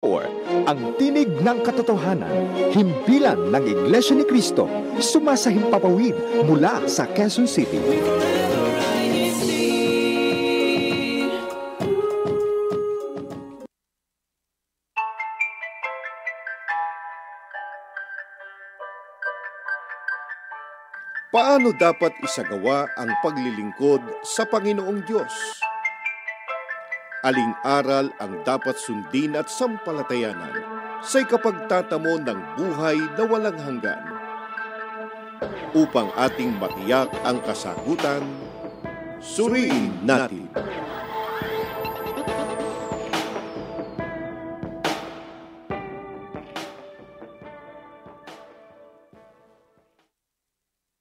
Or ang tinig ng katotohanan, himpilan ng Iglesia ni Cristo, sumasahing papawid mula sa Quezon City. Paano dapat isagawa ang paglilingkod sa Panginoong Diyos? Aling aral ang dapat sundin at sampalatayanan sa ikapagtatamo ng buhay na walang hanggan? Upang ating matiyak ang kasagutan, suriin natin.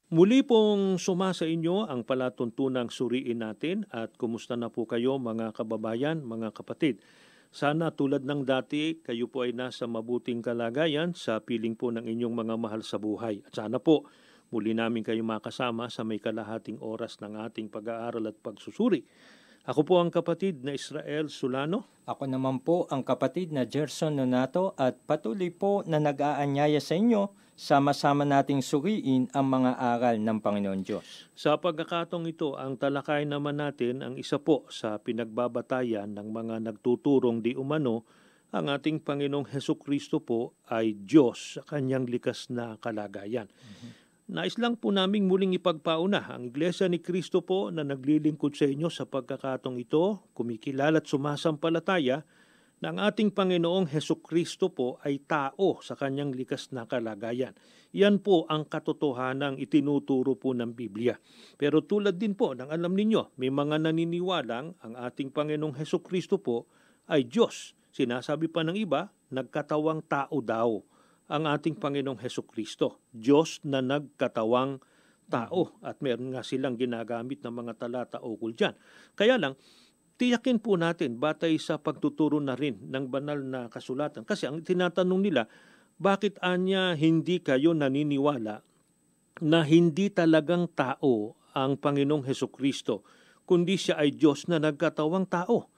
Muli pong suma sa inyo ang palatuntunang suriin natin at kumusta na po kayo mga kababayan, mga kapatid. Sana tulad ng dati, kayo po ay nasa mabuting kalagayan sa piling po ng inyong mga mahal sa buhay. At sana po muli namin kayo makasama sa may kalahating oras ng ating pag-aaral at pagsusuri. Ako po ang kapatid na Israel Sulano. Ako naman po ang kapatid na Gerson Nonato at patuloy po na nag-aanyaya sa inyo sama-sama nating suriin ang mga aral ng Panginoon Diyos. Sa pagkakatong ito, ang talakay naman natin ang isa po sa pinagbabatayan ng mga nagtuturong di umano ang ating Panginoong Heso Kristo po ay Diyos sa kanyang likas na kalagayan. Mm-hmm. Nais lang po naming muling ipagpauna ang Iglesia ni Kristo po na naglilingkod sa inyo sa pagkakatong ito, kumikilala at sumasampalataya na ang ating Panginoong Heso Kristo po ay tao sa kanyang likas na kalagayan. Yan po ang katotohanang itinuturo po ng Biblia. Pero tulad din po ng alam ninyo, may mga naniniwalang ang ating Panginoong Heso Kristo po ay Diyos. Sinasabi pa ng iba, nagkatawang tao daw ang ating Panginoong Heso Kristo. Diyos na nagkatawang tao at meron nga silang ginagamit ng mga talata ukol dyan. Kaya lang, tiyakin po natin batay sa pagtuturo na rin ng banal na kasulatan. Kasi ang tinatanong nila, bakit anya hindi kayo naniniwala na hindi talagang tao ang Panginoong Heso Kristo, kundi siya ay Diyos na nagkatawang tao.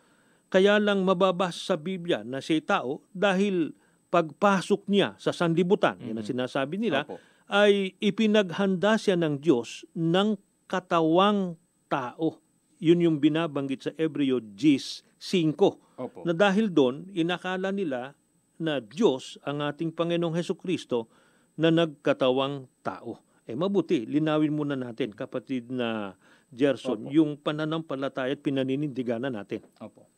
Kaya lang mababasa sa Biblia na siya tao dahil pagpasok niya sa sanlibutan, mm-hmm. yan ang sinasabi nila, Opo. ay ipinaghanda siya ng Diyos ng katawang tao. Yun yung binabanggit sa Ebreo 10.5. Opo. Na dahil doon, inakala nila na Diyos ang ating Panginoong Heso Kristo na nagkatawang tao. Eh mabuti, linawin muna natin, kapatid na Gerson, Opo. yung pananampalataya at pinaninindigan natin. Opo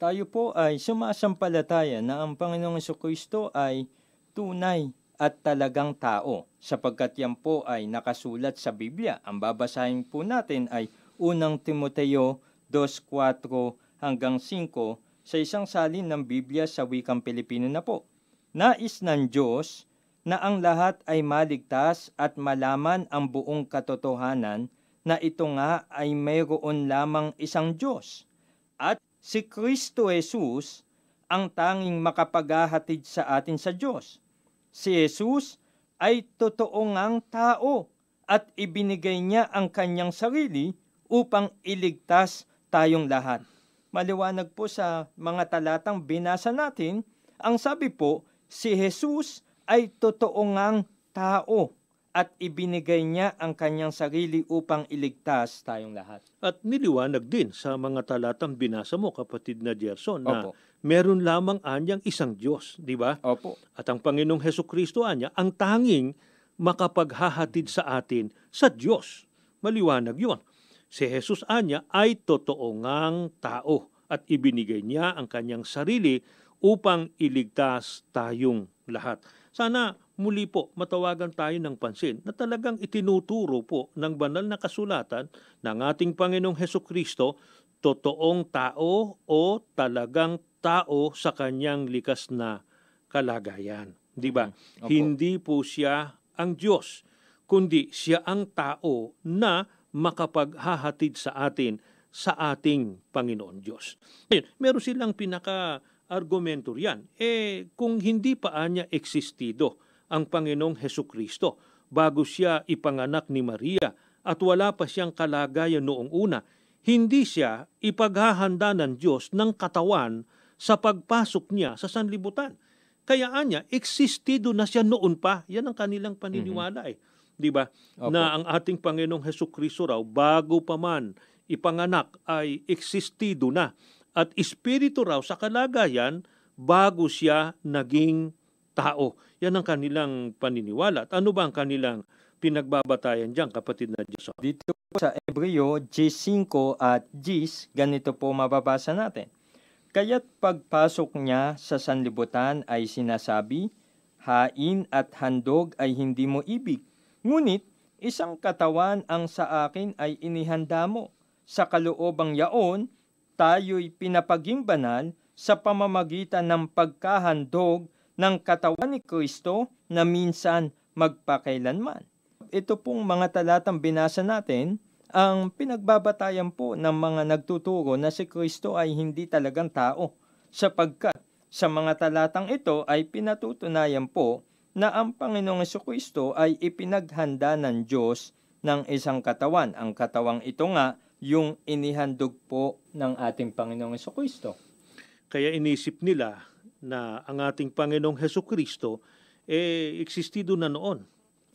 tayo po ay sumasampalataya na ang Panginoong Kristo ay tunay at talagang tao sapagkat yan po ay nakasulat sa Biblia. Ang babasahin po natin ay unang Timoteo 2.4 hanggang 5 sa isang salin ng Biblia sa wikang Pilipino na po. Nais ng Diyos na ang lahat ay maligtas at malaman ang buong katotohanan na ito nga ay mayroon lamang isang Diyos at si Kristo Jesus ang tanging makapaghahatid sa atin sa Diyos. Si Jesus ay totoo ngang tao at ibinigay niya ang kanyang sarili upang iligtas tayong lahat. Maliwanag po sa mga talatang binasa natin, ang sabi po, si Jesus ay totoo ngang tao at ibinigay niya ang kanyang sarili upang iligtas tayong lahat. At niliwanag din sa mga talatang binasa mo, kapatid na Gerson, na Opo. meron lamang anyang isang Diyos, di ba? Opo. At ang Panginoong Heso Kristo anya, ang tanging makapaghahatid sa atin sa Diyos. Maliwanag yun. Si Jesus anya ay totoo ngang tao at ibinigay niya ang kanyang sarili upang iligtas tayong lahat. Sana muli po matawagan tayo ng pansin na talagang itinuturo po ng banal na kasulatan ng ating Panginoong Heso Kristo totoong tao o talagang tao sa kanyang likas na kalagayan. Di ba? Mm-hmm. Hindi po siya ang Diyos, kundi siya ang tao na makapaghahatid sa atin sa ating Panginoon Diyos. Ayun, meron silang pinaka argumento riyan. Eh, kung hindi pa niya existido ang Panginoong Heso Kristo bago siya ipanganak ni Maria at wala pa siyang kalagayan noong una, hindi siya ipaghahanda ng Diyos ng katawan sa pagpasok niya sa sanlibutan. Kaya anya, existido na siya noon pa. Yan ang kanilang paniniwala eh. 'Di ba? Opo. Na ang ating Panginoong Heso Kristo raw bago pa man ipanganak ay existido na at espiritu raw sa kalagayan bago siya naging tao. Yan ang kanilang paniniwala. At ano ba ang kanilang pinagbabatayan diyan, kapatid na Diyos? Dito sa Ebreo G5 at Gs, ganito po mababasa natin. Kaya't pagpasok niya sa sanlibutan ay sinasabi, hain at handog ay hindi mo ibig. Ngunit isang katawan ang sa akin ay inihanda mo. Sa kaloobang yaon, tayo'y pinapaging banal sa pamamagitan ng pagkahandog ng katawan ni Kristo na minsan magpakailanman. Ito pong mga talatang binasa natin ang pinagbabatayan po ng mga nagtuturo na si Kristo ay hindi talagang tao sapagkat sa mga talatang ito ay pinatutunayan po na ang Panginoong Kristo ay ipinaghanda ng Diyos ng isang katawan. Ang katawang ito nga yung inihandog po ng ating Panginoong Kristo. Kaya inisip nila na ang ating Panginoong Heso Kristo eh existido na noon.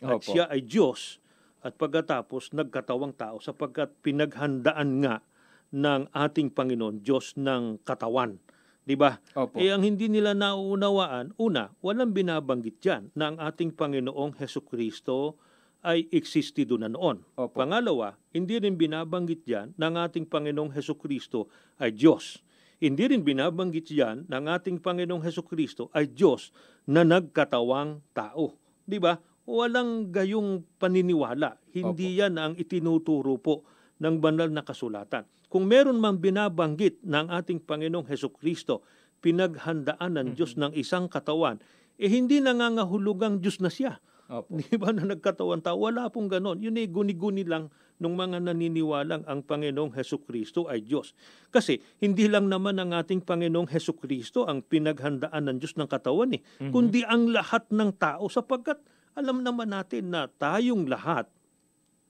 At Opo. siya ay Diyos at pagkatapos nagkatawang tao sapagkat pinaghandaan nga ng ating Panginoon Diyos ng katawan. 'Di ba? Eh ang hindi nila nauunawaan, una, walang binabanggit diyan na ang ating Panginoong Heso Kristo ay existido na noon. Opo. Pangalawa, hindi rin binabanggit diyan na ang ating Panginoong Heso Kristo ay Diyos. Hindi rin binabanggit diyan na ang ating Panginoong Heso Kristo ay Diyos na nagkatawang tao. 'Di ba? Walang gayong paniniwala. Hindi yan ang itinuturo po ng banal na kasulatan. Kung meron mang binabanggit ng ating Panginoong Heso Kristo, pinaghandaan ng Diyos ng isang katawan, eh hindi nangangahulugang Diyos na siya. Opo. Di ba na nagkatawan tao? Wala pong ganon. Yun ay guni-guni lang ng mga naniniwalang ang Panginoong Heso Kristo ay Diyos. Kasi hindi lang naman ang ating Panginoong Heso Kristo ang pinaghandaan ng Diyos ng katawan eh, Mhm. kundi ang lahat ng tao sapagkat alam naman natin na tayong lahat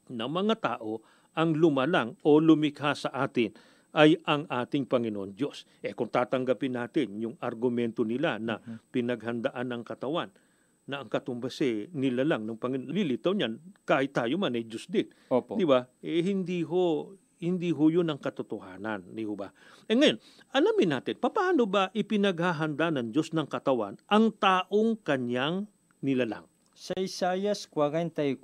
ng mga tao ang lumalang o lumikha sa atin ay ang ating Panginoon Diyos. Eh kung tatanggapin natin yung argumento nila na pinaghandaan ng katawan, na ang katumbas eh nila lang ng Panginoon, lilitaw niyan kahit tayo man ay Diyos din. Opo. Di ba? Eh hindi ho hindi ho yun ang katotohanan, di ho ba? Eh ngayon, alamin natin, paano ba ipinaghahanda ng Diyos ng katawan ang taong kanyang nilalang? Sa Isayas 44.2,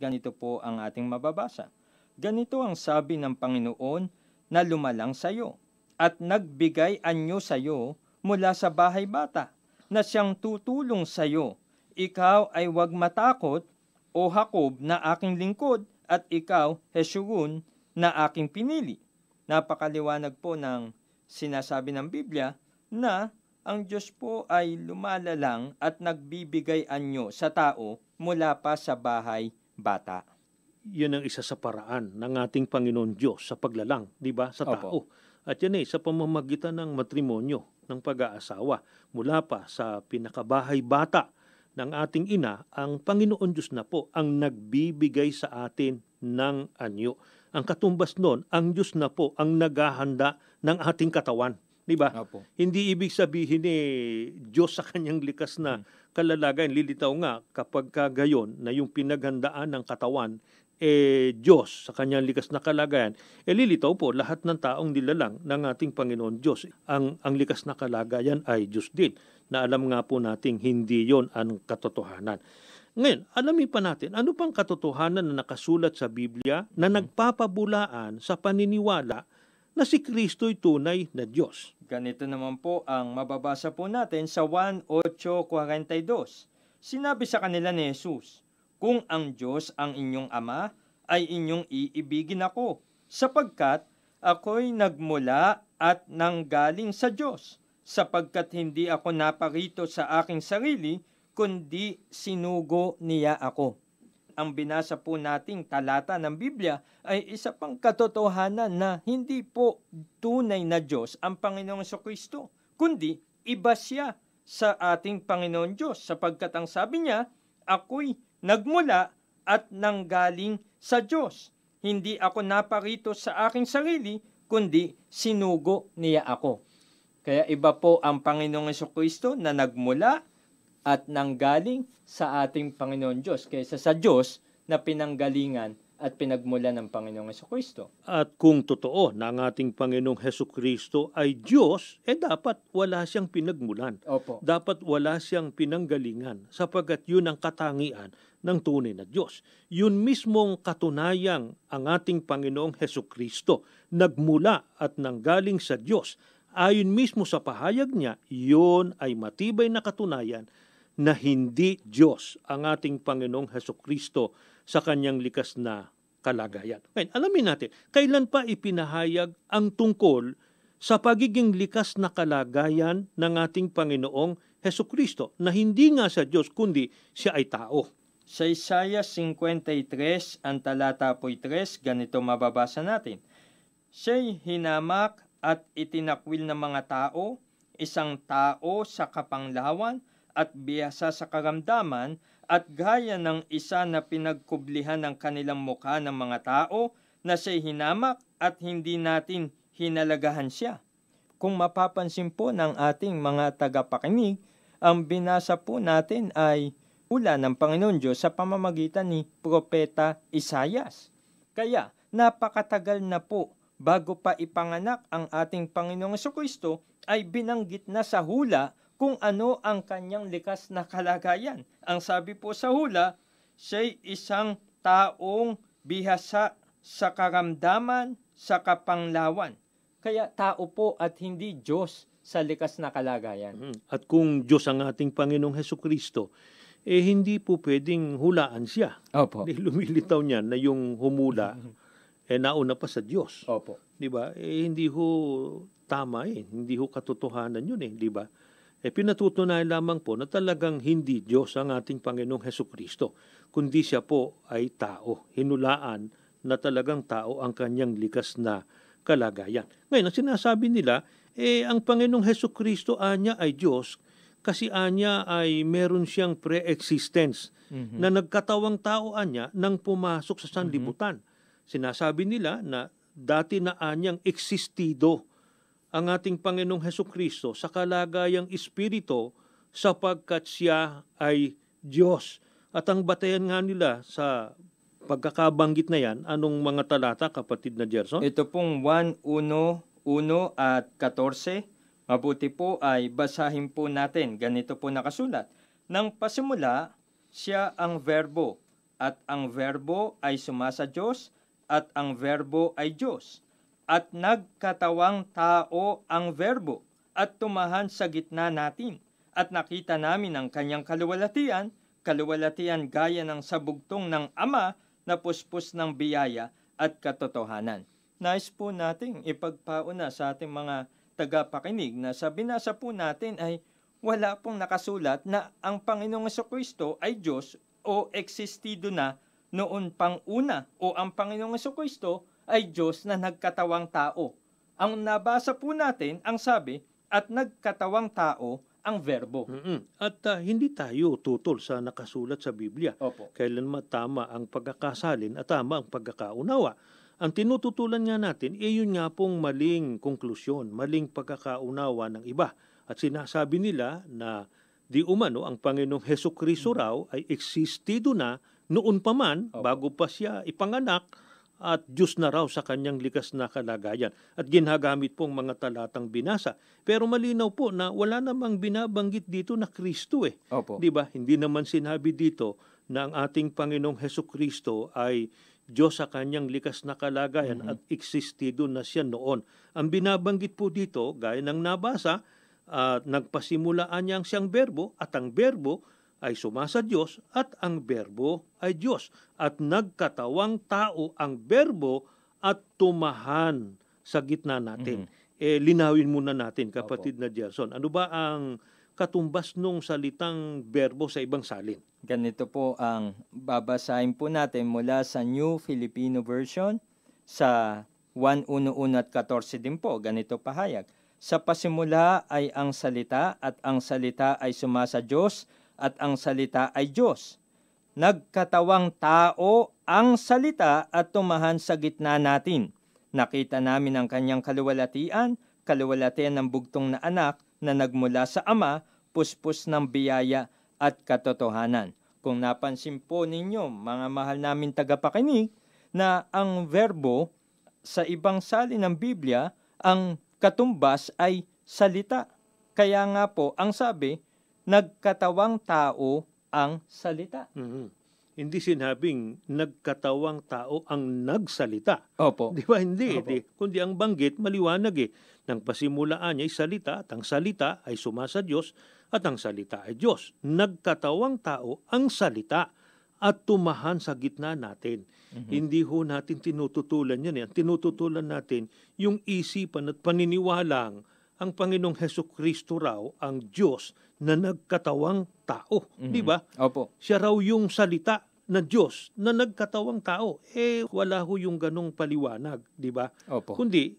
ganito po ang ating mababasa. Ganito ang sabi ng Panginoon na lumalang sa iyo at nagbigay anyo sa iyo mula sa bahay bata na siyang tutulong sa iyo. Ikaw ay huwag matakot o Hakob na aking lingkod at ikaw, Heshurun, na aking pinili. Napakaliwanag po ng sinasabi ng Biblia na ang Diyos po ay lumalalang at nagbibigay anyo sa tao mula pa sa bahay bata. Yan ang isa sa paraan ng ating Panginoon Diyos sa paglalang, di ba, sa Opo. tao. At yan eh, sa pamamagitan ng matrimonyo, ng pag-aasawa, mula pa sa pinakabahay bata ng ating ina, ang Panginoon Diyos na po ang nagbibigay sa atin ng anyo. Ang katumbas nun, ang Diyos na po ang naghahanda ng ating katawan. Di ba? Hindi ibig sabihin eh Diyos sa kanyang likas na kalalagayan. Lilitaw nga kapag kagayon na yung pinaghandaan ng katawan eh Diyos sa kanyang likas na kalagayan, eh lilitaw po lahat ng taong nilalang ng ating Panginoon Diyos. Ang, ang likas na kalagayan ay Diyos din. Na alam nga po nating hindi yon ang katotohanan. Ngayon, alamin pa natin, ano pang katotohanan na nakasulat sa Biblia na nagpapabulaan sa paniniwala na si Kristo'y tunay na Diyos? Ganito naman po ang mababasa po natin sa 1.8.42. Sinabi sa kanila ni Jesus, Kung ang Diyos ang inyong Ama, ay inyong iibigin ako, sapagkat ako'y nagmula at nanggaling sa Diyos, sapagkat hindi ako naparito sa aking sarili, kundi sinugo niya ako. Ang binasa po nating talata ng Biblia ay isa pang katotohanan na hindi po tunay na Diyos ang Panginoong Kristo, kundi iba siya sa ating Panginoon Diyos sapagkat ang sabi niya, ako'y nagmula at nanggaling sa Diyos. Hindi ako naparito sa aking sarili, kundi sinugo niya ako. Kaya iba po ang Panginoong Kristo na nagmula at nanggaling sa ating Panginoon Diyos kaysa sa Diyos na pinanggalingan at pinagmula ng Panginoong Kristo. At kung totoo na ang ating Panginoong Heso Kristo ay Diyos, eh dapat wala siyang pinagmulan. Opo. Dapat wala siyang pinanggalingan sapagkat yun ang katangian ng tunay na Diyos. Yun mismong katunayang ang ating Panginoong Heso Kristo nagmula at nanggaling sa Diyos. Ayon mismo sa pahayag niya, yun ay matibay na katunayan na hindi Diyos ang ating Panginoong Heso Kristo sa kanyang likas na kalagayan. Ngayon, alamin natin, kailan pa ipinahayag ang tungkol sa pagiging likas na kalagayan ng ating Panginoong Heso Kristo na hindi nga sa Diyos kundi siya ay tao. Sa Isaiah 53, ang talata po'y 3, ganito mababasa natin. Siya'y hinamak at itinakwil ng mga tao, isang tao sa kapanglawan at biyasa sa karamdaman at gaya ng isa na pinagkublihan ng kanilang mukha ng mga tao na siya'y hinamak at hindi natin hinalagahan siya. Kung mapapansin po ng ating mga tagapakinig, ang binasa po natin ay ula ng Panginoon Diyos sa pamamagitan ni Propeta Isayas. Kaya napakatagal na po bago pa ipanganak ang ating Panginoong Kristo ay binanggit na sa hula kung ano ang kanyang likas na kalagayan. Ang sabi po sa hula, siya'y isang taong bihasa sa karamdaman, sa kapanglawan. Kaya tao po at hindi Diyos sa likas na kalagayan. Mhm. At kung Diyos ang ating Panginoong Heso Kristo, eh hindi po pwedeng hulaan siya. Opo. Di lumilitaw niya na yung humula eh nauna pa sa Diyos. Opo. 'Di ba? Eh hindi ho tama eh. Hindi ho katotohanan 'yun eh, 'di ba? Eh pinatutunayan lamang po na talagang hindi Diyos ang ating Panginoong Heso Kristo, kundi siya po ay tao, hinulaan na talagang tao ang kanyang likas na kalagayan. Ngayon, ang sinasabi nila, eh ang Panginoong Heso Kristo anya ay Diyos kasi anya ay meron siyang pre-existence Mhm. na nagkatawang tao anya nang pumasok sa sanlibutan. Sinasabi nila na dati na anyang existido ang ating Panginoong Heso Kristo sa kalagayang espiritu sapagkat siya ay Diyos. At ang batayan nga nila sa pagkakabanggit na yan, anong mga talata, kapatid na Gerson? Ito pong 1, 1, 1 at 14. Mabuti po ay basahin po natin. Ganito po nakasulat. Nang pasimula, siya ang verbo at ang verbo ay sumasa Diyos at ang verbo ay Diyos. At nagkatawang tao ang verbo at tumahan sa gitna natin. At nakita namin ang kanyang kaluwalhatian, kaluwalhatian gaya ng sabugtong ng Ama na puspos ng biyaya at katotohanan. Nais po nating ipagpauna sa ating mga tagapakinig na sa binasa po natin ay wala pong nakasulat na ang Panginoong Kristo ay Diyos o existido na noon pang una o ang Panginoong Kristo ay Diyos na nagkatawang tao. Ang nabasa po natin ang sabi at nagkatawang tao ang verbo. Mm-mm. At ah, hindi tayo tutol sa nakasulat sa Biblia. Opo. Kailan tama ang pagkakasalin at tama ang pagkakaunawa. Ang tinututulan nga natin, eh yun nga pong maling konklusyon, maling pagkakaunawa ng iba. At sinasabi nila na di umano ang Panginoong Heso Kristo raw ay existido na noon pa man, bago pa siya ipanganak, at Diyos na raw sa kanyang likas na kalagayan. At ginagamit pong mga talatang binasa. Pero malinaw po na wala namang binabanggit dito na Kristo eh. Opo. Di ba? Hindi naman sinabi dito na ang ating Panginoong Heso Kristo ay Diyos sa kanyang likas na kalagayan at existido na siya noon. Ang binabanggit po dito, gaya ng nabasa, at nagpasimulaan niya ang siyang berbo at ang berbo ay sumasa Diyos at ang berbo ay Diyos. At nagkatawang tao ang berbo at tumahan sa gitna natin. Eh, linawin muna natin, kapatid na Gerson. Ano ba ang katumbas nung salitang berbo sa ibang salin? Ganito po ang babasahin po natin mula sa New Filipino Version sa 1.1.1 at 14 din po. Ganito pahayag. Sa pasimula ay ang salita at ang salita ay sumasa Diyos at ang salita ay Diyos. Nagkatawang tao ang salita at tumahan sa gitna natin. Nakita namin ang kanyang kaluwalhatian, kaluwalhatian ng bugtong na anak na nagmula sa Ama, puspos ng biyaya at katotohanan. Kung napansin po ninyo, mga mahal namin tagapakinig, na ang verbo sa ibang sali ng Biblia, ang katumbas ay salita. Kaya nga po, ang sabi, nagkatawang tao ang salita. Mhm. Hindi sinabing nagkatawang tao ang nagsalita. Opo. Di ba? Hindi. Opo. Di, kundi ang banggit, maliwanag eh. Nang pasimulaan niya ay salita at ang salita ay sumasa Diyos at ang salita ay Diyos. Nagkatawang tao ang salita at tumahan sa gitna natin. Hindi ho natin tinututulan yan. Eh. Tinututulan natin yung isipan at paniniwalang ang Panginoong Heso Kristo raw ang Diyos na nagkatawang tao. Di ba? Opo. Siya raw yung salita na Diyos na nagkatawang tao. Eh, wala ho yung ganong paliwanag, di ba? Opo. Kundi,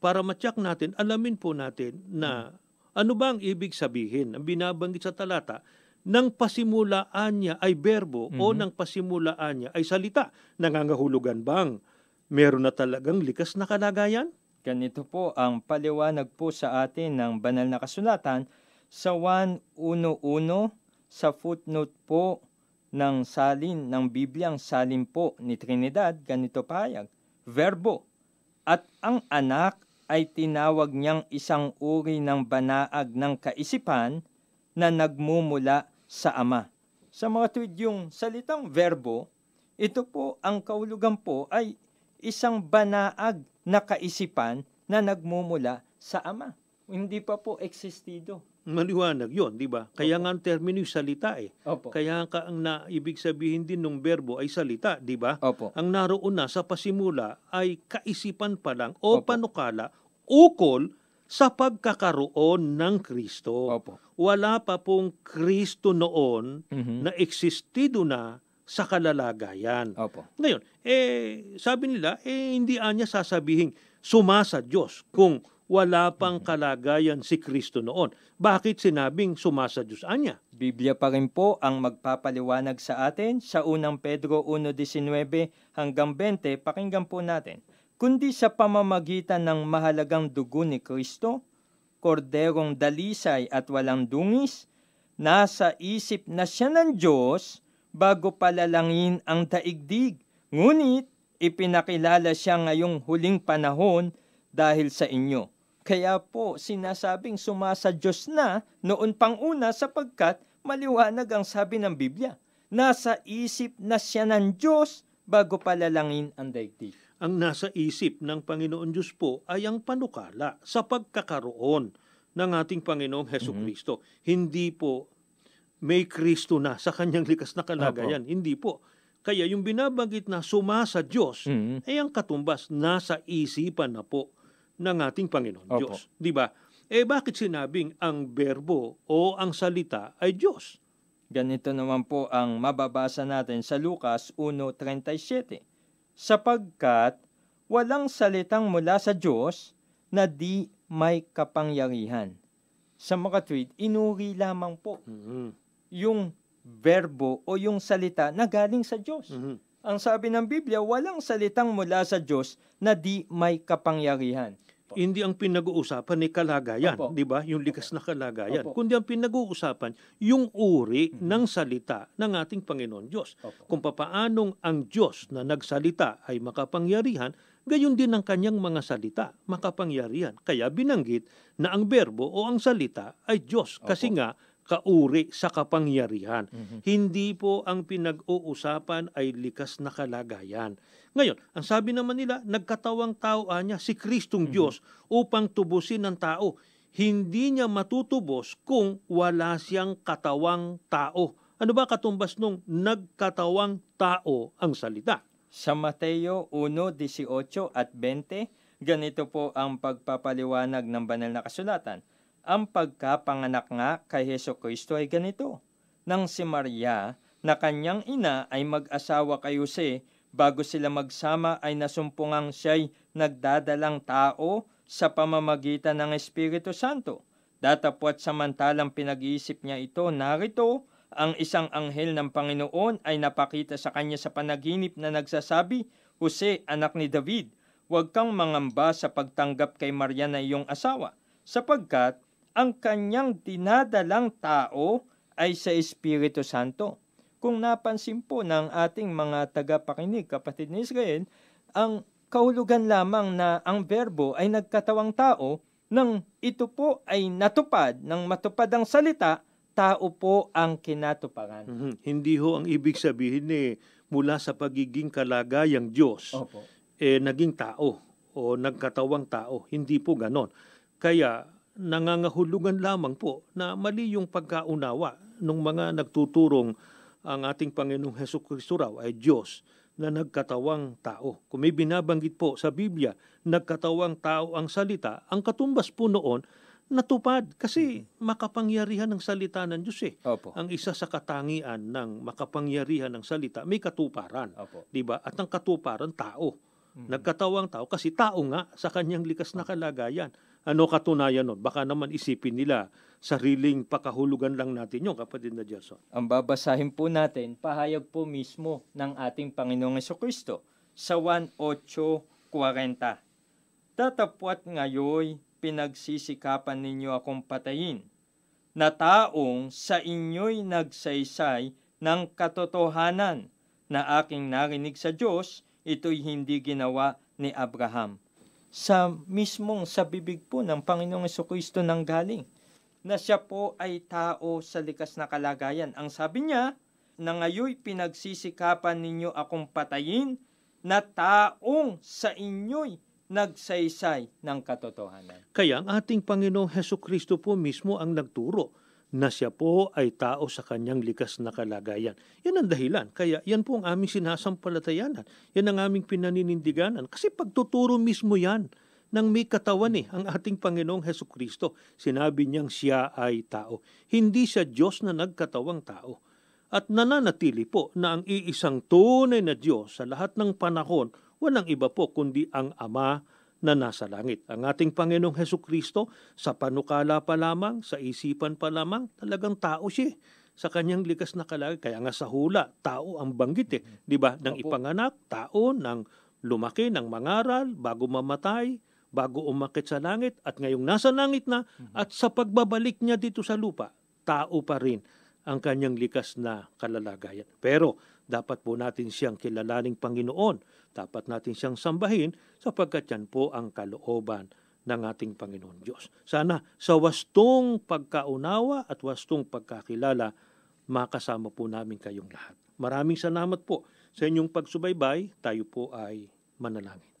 para matyak natin, alamin po natin na ano ba ang ibig sabihin, ang binabanggit sa talata, nang pasimulaan niya ay berbo o Mhm. nang pasimulaan niya ay salita. Nangangahulugan bang meron na talagang likas na kalagayan? Ganito po ang paliwanag po sa atin ng banal na kasulatan sa 1.1.1 sa footnote po ng salin ng Bibliang salin po ni Trinidad, ganito pahayag, Verbo, at ang anak ay tinawag niyang isang uri ng banaag ng kaisipan na nagmumula sa Ama. Sa mga tuwid yung salitang verbo, ito po ang kaulugan po ay isang banaag na kaisipan na nagmumula sa Ama. Hindi pa po existido. Maliwanag yon, di ba? Kaya nga ang termino yung salita eh. Opo. Kaya ka ang naibig sabihin din ng berbo ay salita, di ba? Opo. Ang naroon na sa pasimula ay kaisipan pa lang o Opo. panukala ukol sa pagkakaroon ng Kristo. Opo. Wala pa pong Kristo noon Mhm. na existido na sa kalalagayan. Opo. Ngayon, eh, sabi nila, eh, hindi anya sasabihin sumasa Diyos kung wala pang kalagayan si Kristo noon. Bakit sinabing sumasa Diyos anya? Biblia pa rin po ang magpapaliwanag sa atin sa unang Pedro 1.19 hanggang 20. Pakinggan po natin. Kundi sa pamamagitan ng mahalagang dugo ni Kristo, korderong dalisay at walang dungis, nasa isip na siya ng Diyos bago palalangin ang daigdig. Ngunit ipinakilala siya ngayong huling panahon dahil sa inyo. Kaya po sinasabing sumasa Diyos na noon pang una sapagkat maliwanag ang sabi ng Biblia. Nasa isip na siya ng Diyos bago palalangin ang daigdig. Ang nasa isip ng Panginoon Diyos po ay ang panukala sa pagkakaroon ng ating Panginoong Heso Kristo. Hindi po may Kristo na sa kanyang likas na kalagayan. Hindi po. Kaya yung binabanggit na sumasa Diyos Mhm. ay ang katumbas nasa isipan na po ng ating Panginoon Opo. Diyos. Di ba? Eh bakit sinabing ang berbo o ang salita ay Diyos? Ganito naman po ang mababasa natin sa Lucas 1.37. Sapagkat walang salitang mula sa Diyos na di may kapangyarihan. Sa mga tweet, inuri lamang po Mhm. Yung verbo o yung salita na galing sa Diyos. Mhm. Ang sabi ng Biblia, walang salitang mula sa Diyos na di may kapangyarihan. Hindi ang pinag-uusapan ni kalagayan, Opo. di ba? Yung likas na kalagayan. Opo. Kundi ang pinag-uusapan, yung uri ng salita ng ating Panginoon Diyos. Opo. Kung papaanong ang Diyos na nagsalita ay makapangyarihan, gayon din ang kanyang mga salita, makapangyarihan. Kaya binanggit na ang berbo o ang salita ay Diyos. Kasi Opo. nga, kauri sa kapangyarihan. Mhm. Hindi po ang pinag-uusapan ay likas na kalagayan. Ngayon, ang sabi naman nila, nagkatawang tao niya si Kristong Diyos upang tubusin ng tao. Hindi niya matutubos kung wala siyang katawang tao. Ano ba katumbas nung nagkatawang tao ang salita? Sa Mateo 1.18 at 20, ganito po ang pagpapaliwanag ng banal na kasulatan. Ang pagkapanganak nga kay Heso Kristo ay ganito. Nang si Maria na kanyang ina ay mag-asawa kay Jose, bago sila magsama ay nasumpungang siya'y nagdadalang tao sa pamamagitan ng Espiritu Santo. Datapwat samantalang pinag-iisip niya ito, narito, ang isang anghel ng Panginoon ay napakita sa kanya sa panaginip na nagsasabi, Jose, anak ni David, huwag kang mangamba sa pagtanggap kay Maria na iyong asawa, sapagkat ang kanyang dinadalang tao ay sa Espiritu Santo. Kung napansin po ng ating mga tagapakinig, kapatid ni Israel, ang kahulugan lamang na ang verbo ay nagkatawang tao nang ito po ay natupad, nang matupad ang salita, tao po ang kinatuparan. Mhm. Hindi ho ang ibig sabihin eh, mula sa pagiging kalagayang Diyos, Opo. eh, naging tao o nagkatawang tao. Hindi po ganon. Kaya nangangahulugan lamang po na mali yung pagkaunawa ng mga nagtuturong ang ating Panginoong Heso Kristo raw ay Diyos na nagkatawang tao. Kung may binabanggit po sa Biblia, nagkatawang tao ang salita, ang katumbas po noon, natupad kasi makapangyarihan ng salita ng Diyos eh. Opo. Ang isa sa katangian ng makapangyarihan ng salita, may katuparan. Opo. 'di ba? At ang katuparan tao. Mhm. Nagkatawang tao kasi tao nga sa kanyang likas na kalagayan. Ano katunayan nun? Baka naman isipin nila sariling pakahulugan lang natin yung kapatid na Jason. Ang babasahin po natin, pahayag po mismo ng ating Panginoong Kristo sa 1.8.40. Tatapwat ngayoy pinagsisikapan ninyo akong patayin, na taong sa inyo'y nagsaysay ng katotohanan na aking narinig sa Diyos, ito'y hindi ginawa ni Abraham. Sa mismong sa bibig po ng Panginoong Kristo nang galing na siya po ay tao sa likas na kalagayan. Ang sabi niya, na ngayoy pinagsisikapan ninyo akong patayin na taong sa inyo'y nagsaysay ng katotohanan. Kaya ang ating Panginoong Heso Kristo po mismo ang nagturo na siya po ay tao sa kanyang likas na kalagayan. Yan ang dahilan. Kaya yan po ang aming sinasampalatayanan. Yan ang aming pinaninindiganan. Kasi pagtuturo mismo yan ng may katawan eh, ang ating Panginoong Heso Kristo. Sinabi niyang siya ay tao. Hindi siya Diyos na nagkatawang tao. At nananatili po na ang iisang tunay na Diyos sa lahat ng panahon, walang iba po kundi ang Ama na nasa langit. Ang ating Panginoong Heso Kristo, sa panukala pa lamang, sa isipan pa lamang, talagang tao siya. Sa kanyang likas na kalagayan. Kaya nga sa hula, tao ang banggit eh. Di ba? Nang ipanganak, tao, nang lumaki, nang mangaral, bago mamatay, bago umakit sa langit, at ngayong nasa langit na, at sa pagbabalik niya dito sa lupa, tao pa rin ang kanyang likas na kalalagayan. Pero dapat po natin siyang kilalaning Panginoon. Dapat natin siyang sambahin sapagkat yan po ang kalooban ng ating Panginoon Diyos. Sana sa wastong pagkaunawa at wastong pagkakilala, makasama po namin kayong lahat. Maraming salamat po sa inyong pagsubaybay. Tayo po ay manalangin.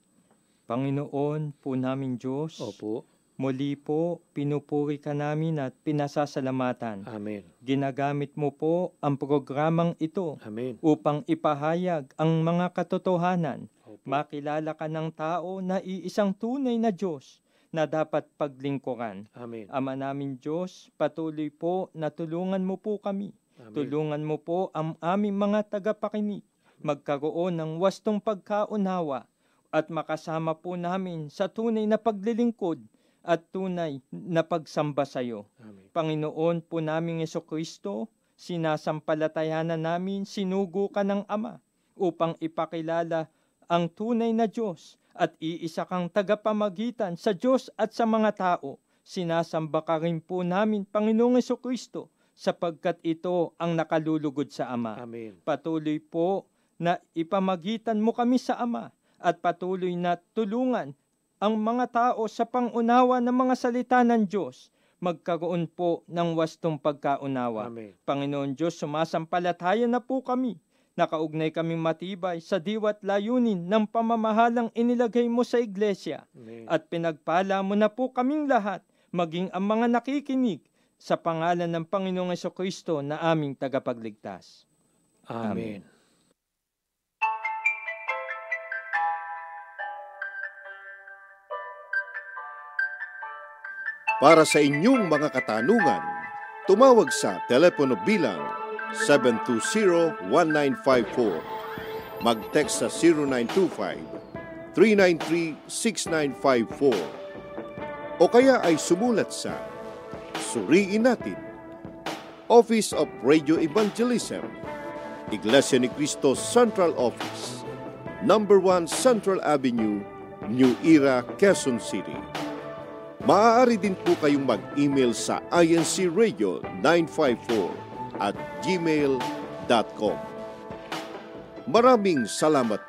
Panginoon po namin Diyos, Opo. Muli po pinupuri ka namin at pinasasalamatan. Amen. Ginagamit mo po ang programang ito Amen. upang ipahayag ang mga katotohanan. Opo. Makilala ka ng tao na iisang tunay na Diyos na dapat paglingkuran. Amen. Ama namin Diyos, patuloy po na tulungan mo po kami. Amen. Tulungan mo po ang aming mga tagapakinig magkaroon ng wastong pagkaunawa at makasama po namin sa tunay na paglilingkod at tunay na pagsamba sa iyo. Amen. Panginoon po naming Yeso Kristo, sinasampalatayanan namin sinugo ka ng Ama upang ipakilala ang tunay na Diyos at iisa kang tagapamagitan sa Diyos at sa mga tao. Sinasamba ka rin po namin, Panginoong Yeso Kristo, sapagkat ito ang nakalulugod sa Ama. Amen. Patuloy po na ipamagitan mo kami sa Ama at patuloy na tulungan ang mga tao sa pangunawa ng mga salita ng Diyos magkaroon po ng wastong pagkaunawa. Amen. Panginoon Diyos, sumasampalataya na po kami. Nakaugnay kaming matibay sa diwat layunin ng pamamahalang inilagay mo sa iglesia. Amen. At pinagpala mo na po kaming lahat, maging ang mga nakikinig sa pangalan ng Panginoong Kristo na aming tagapagligtas. Amen. Para sa inyong mga katanungan, tumawag sa telepono bilang 720-1954. Mag-text sa 0925-393-6954. O kaya ay sumulat sa Suriin Natin, Office of Radio Evangelism, Iglesia ni Cristo Central Office, Number 1 Central Avenue, New Era, Quezon City. Maaari din po kayong mag-email sa incradio954 at gmail.com. Maraming salamat